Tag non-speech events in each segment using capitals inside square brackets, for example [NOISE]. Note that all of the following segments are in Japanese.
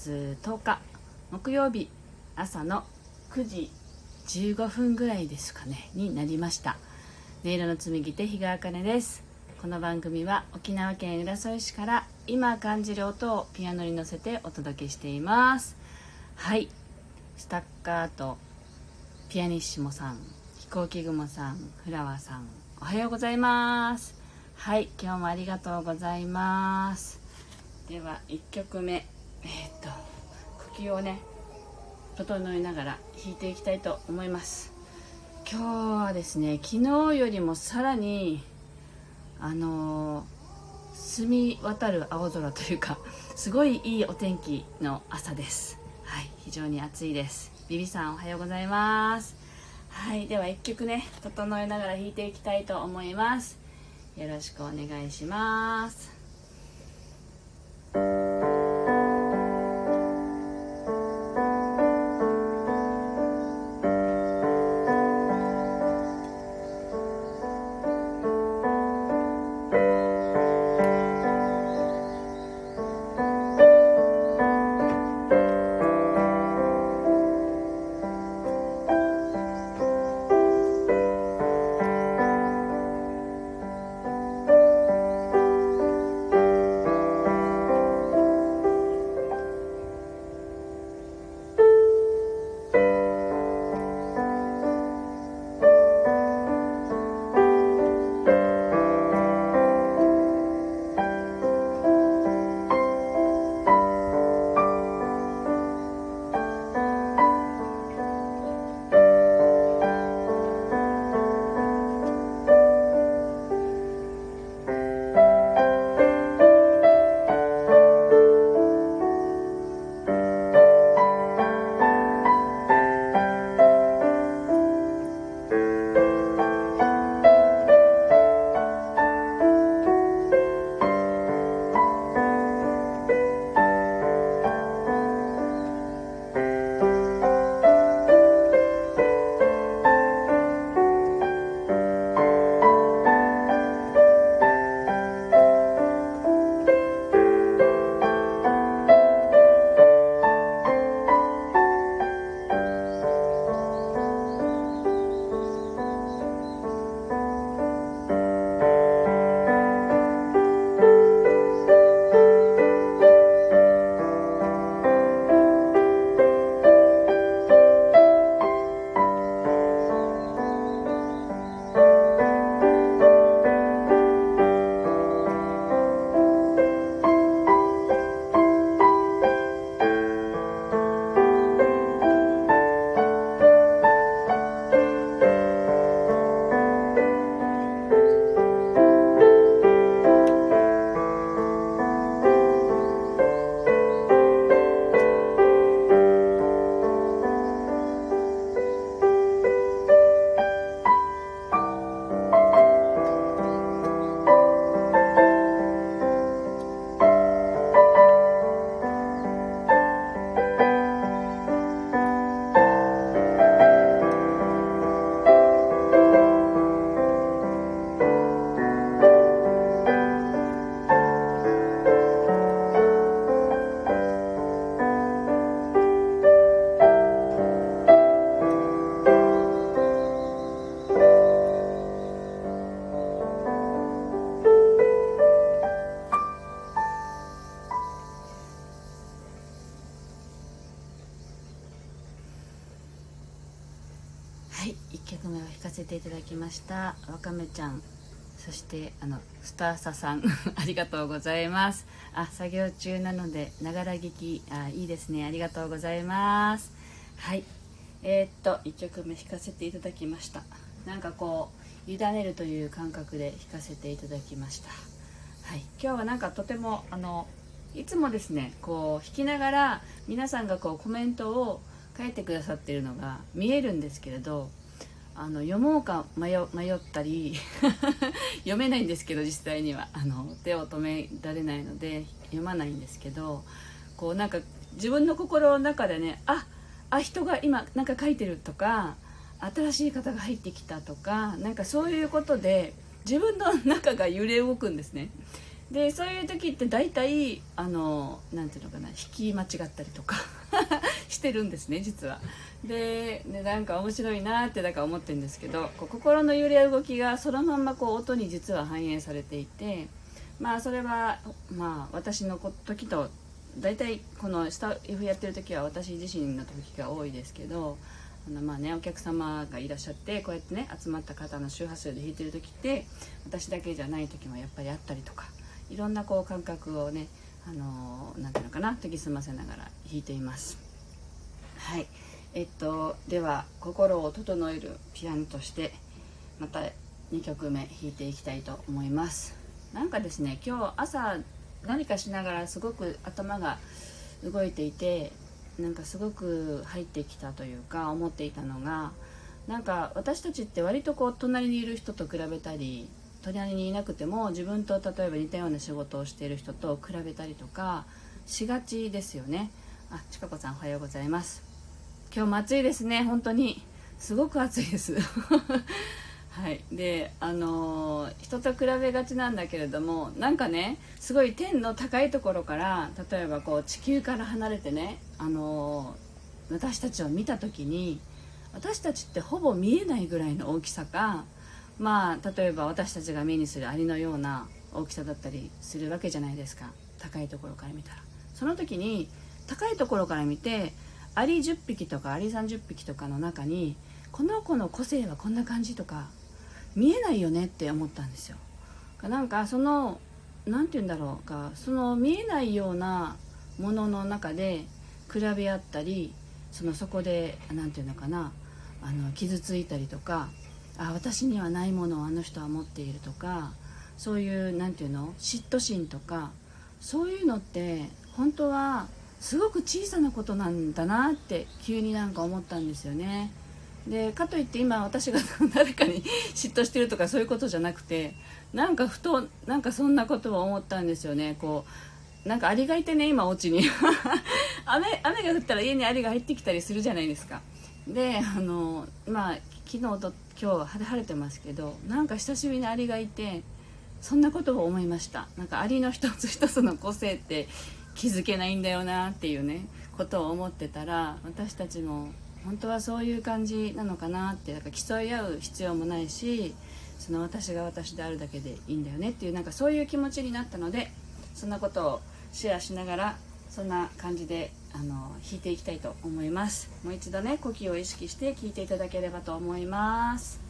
月10日木曜日朝の9時15分ぐらいですかねになりました。音色の紡ぎ手日川茜です。この番組は沖縄県浦添市から今感じる音をピアノに乗せてお届けしています。はい。スタッカーとピアニッシモさん飛行機雲さんフラワーさんおはようございます。はい。今日もありがとうございます。では1曲目。えー、っと呼吸をね整えながら弾いていきたいと思います。今日はですね昨日よりもさらにあの澄み渡る青空というかすごいいいお天気の朝です。はい非常に暑いです。ビビさんおはようございます。はいでは1曲ね整えながら弾いていきたいと思います。よろしくお願いします。ていただきましたわかめちゃんそしてあのスターサさん [LAUGHS] ありがとうございます。あ作業中なのでながら聞きあいいですね。ありがとうございます。はい。えー、っと1曲目弾かせていただきました。なんかこう委ねるという感覚で弾かせていただきました。はい。今日はなんかとてもあのいつもですねこう弾きながら皆さんがこうコメントを書いてくださってるのが見えるんですけれどあの読もうか迷ったり [LAUGHS] 読めないんですけど実際には。あの手を止められないので読まないんですけどこうなんか自分の心の中でねああ人が今なんか書いてるとか新しい方が入ってきたとかなんかそういうことで自分の中が揺れ動くんですね。でそういう時って大体あのなんていうのかな弾き間違ったりとか。[LAUGHS] してるんですね実は。ででなんか面白いなってだから思ってるんですけどこう心の揺れや動きがそのまんまこう音に実は反映されていてまあそれはまあ私の時と大体このスタッフやってる時は私自身の時が多いですけどあのまあねお客様がいらっしゃってこうやってね集まった方の周波数で弾いてる時って私だけじゃない時もやっぱりあったりとかいろんなこう感覚をねあのー、ていうのかな研ぎ澄ませながら弾いています。はい。えっとでは心を整えるピアノとしてまた2曲目弾いていきたいと思います。なんかですね今日朝何かしながらすごく頭が動いていてなんかすごく入ってきたというか思っていたのがなんか私たちって割とこう隣にいる人と比べたり隣にいなくても自分と例えば似たような仕事をしている人と比べたりとかしがちですよね。あちかこさんおはようございます。今日も暑いですね。本当に。すごく暑いです。[LAUGHS] はい。であのー、人と比べがちなんだけれどもなんかねすごい天の高いところから例えばこう地球から離れてね、あのー、私たちを見た時に私たちってほぼ見えないぐらいの大きさかまあ例えば私たちが目にするアリのような大きさだったりするわけじゃないですか高いところから見たら。その時に高いところから見てアリ10匹とかアリ30匹とかの中にこの子の個性はこんな感じとか見えないよねって思ったんですよ。なんかその何て言うんだろうかその見えないようなものの中で比べ合ったりそのそこで何て言うのかなあの傷ついたりとかあ私にはないものをあの人は持っているとかそういう何て言うの嫉妬心とかそういうのって本当はすごく小さなことなんだなって急になんか思ったんですよね。でかといって今私が誰かに嫉妬してるとかそういうことじゃなくてなんかふとなんかそんなことを思ったんですよね。こうなんかアリがいてね今お家に。[LAUGHS] 雨雨が降ったら家にアリが入ってきたりするじゃないですか。であのまあ昨日と今日は晴れてますけどなんか久しぶりにアリがいてそんなことを思いました。なんかアリの一つ一つの個性って気づけないんだよなっていうねことを思ってたら私たちも本当はそういう感じなのかなってなんか競い合う必要もないしその私が私であるだけでいいんだよねっていうなんかそういう気持ちになったのでそんなことをシェアしながらそんな感じであの弾いていきたいと思います。もう一度ね呼吸を意識して聴いていただければと思います。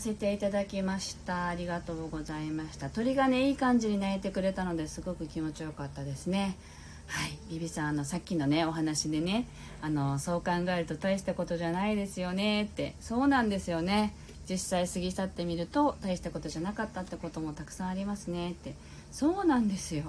せていただきました。ありがとうございました。鳥がねいい感じに鳴いてくれたのですごく気持ちよかったですね。はい。ビビさんあのさっきのねお話でねあのそう考えると大したことじゃないですよねって。そうなんですよね。実際過ぎ去ってみると大したことじゃなかったってこともたくさんありますねって。そうなんですよ。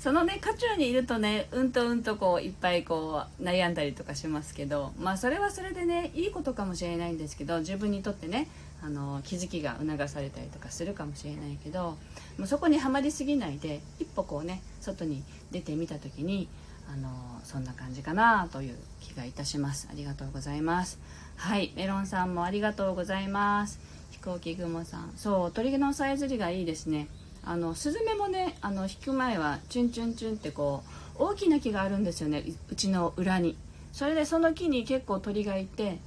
そのね渦中にいるとねうんとうんとこういっぱいこう悩んだりとかしますけどまあそれはそれでねいいことかもしれないんですけど自分にとってねあの気づきが促されたりとかするかもしれないけどもうそこにはまりすぎないで一歩こうね外に出てみた時にあのそんな感じかなという気がいたします。ありがとうございます。はいメロンさんもありがとうございます。飛行機雲さん。そう鳥のさえずりがいいですね。あのスズメもねあの引く前はチュンチュンチュンってこう大きな木があるんですよねうちの裏に。それでその木に結構鳥がいて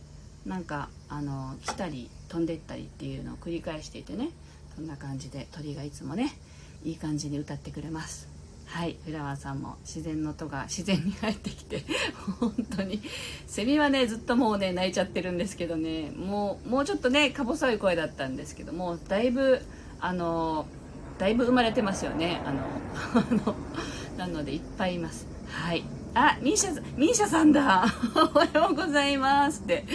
なんかあの来たり飛んでったりっていうのを繰り返していてね。そんな感じで鳥がいつもねいい感じに歌ってくれます。はい。フラワーさんも自然の音が自然に入ってきて本当にセミはねずっともうね泣いちゃってるんですけどね。もうもうちょっとねか細い声だったんですけどもだいぶあのだいぶ生まれてますよね。あの [LAUGHS] なのでいっぱいいます。はい。あミーシャミーシャさんだ。[LAUGHS] おはようございますって。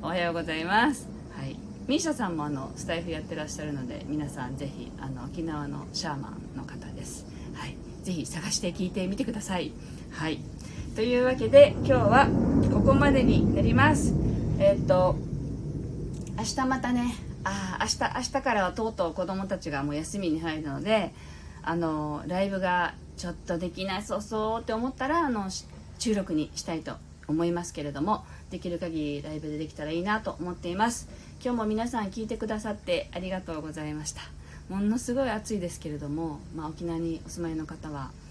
おはようございます。はい。ミーシャさんもあのスタイフやってらっしゃるので皆さんぜひあの沖縄のシャーマンの方です。はい。ぜひ探して聞いてみてください。はい。というわけで今日はここまでになります。えっ、と明日またね。ああ明日明日からはとうとう子供たちがもう休みに入るのであのライブがちょっとできないそうそうって思ったらあの収録にしたいと思いますけれどもできる限りライブでできたらいいなと思っています。今日も皆さん聞いてくださってありがとうございました。ものすごい暑いですけれども、まあ、沖縄にお住まいの方は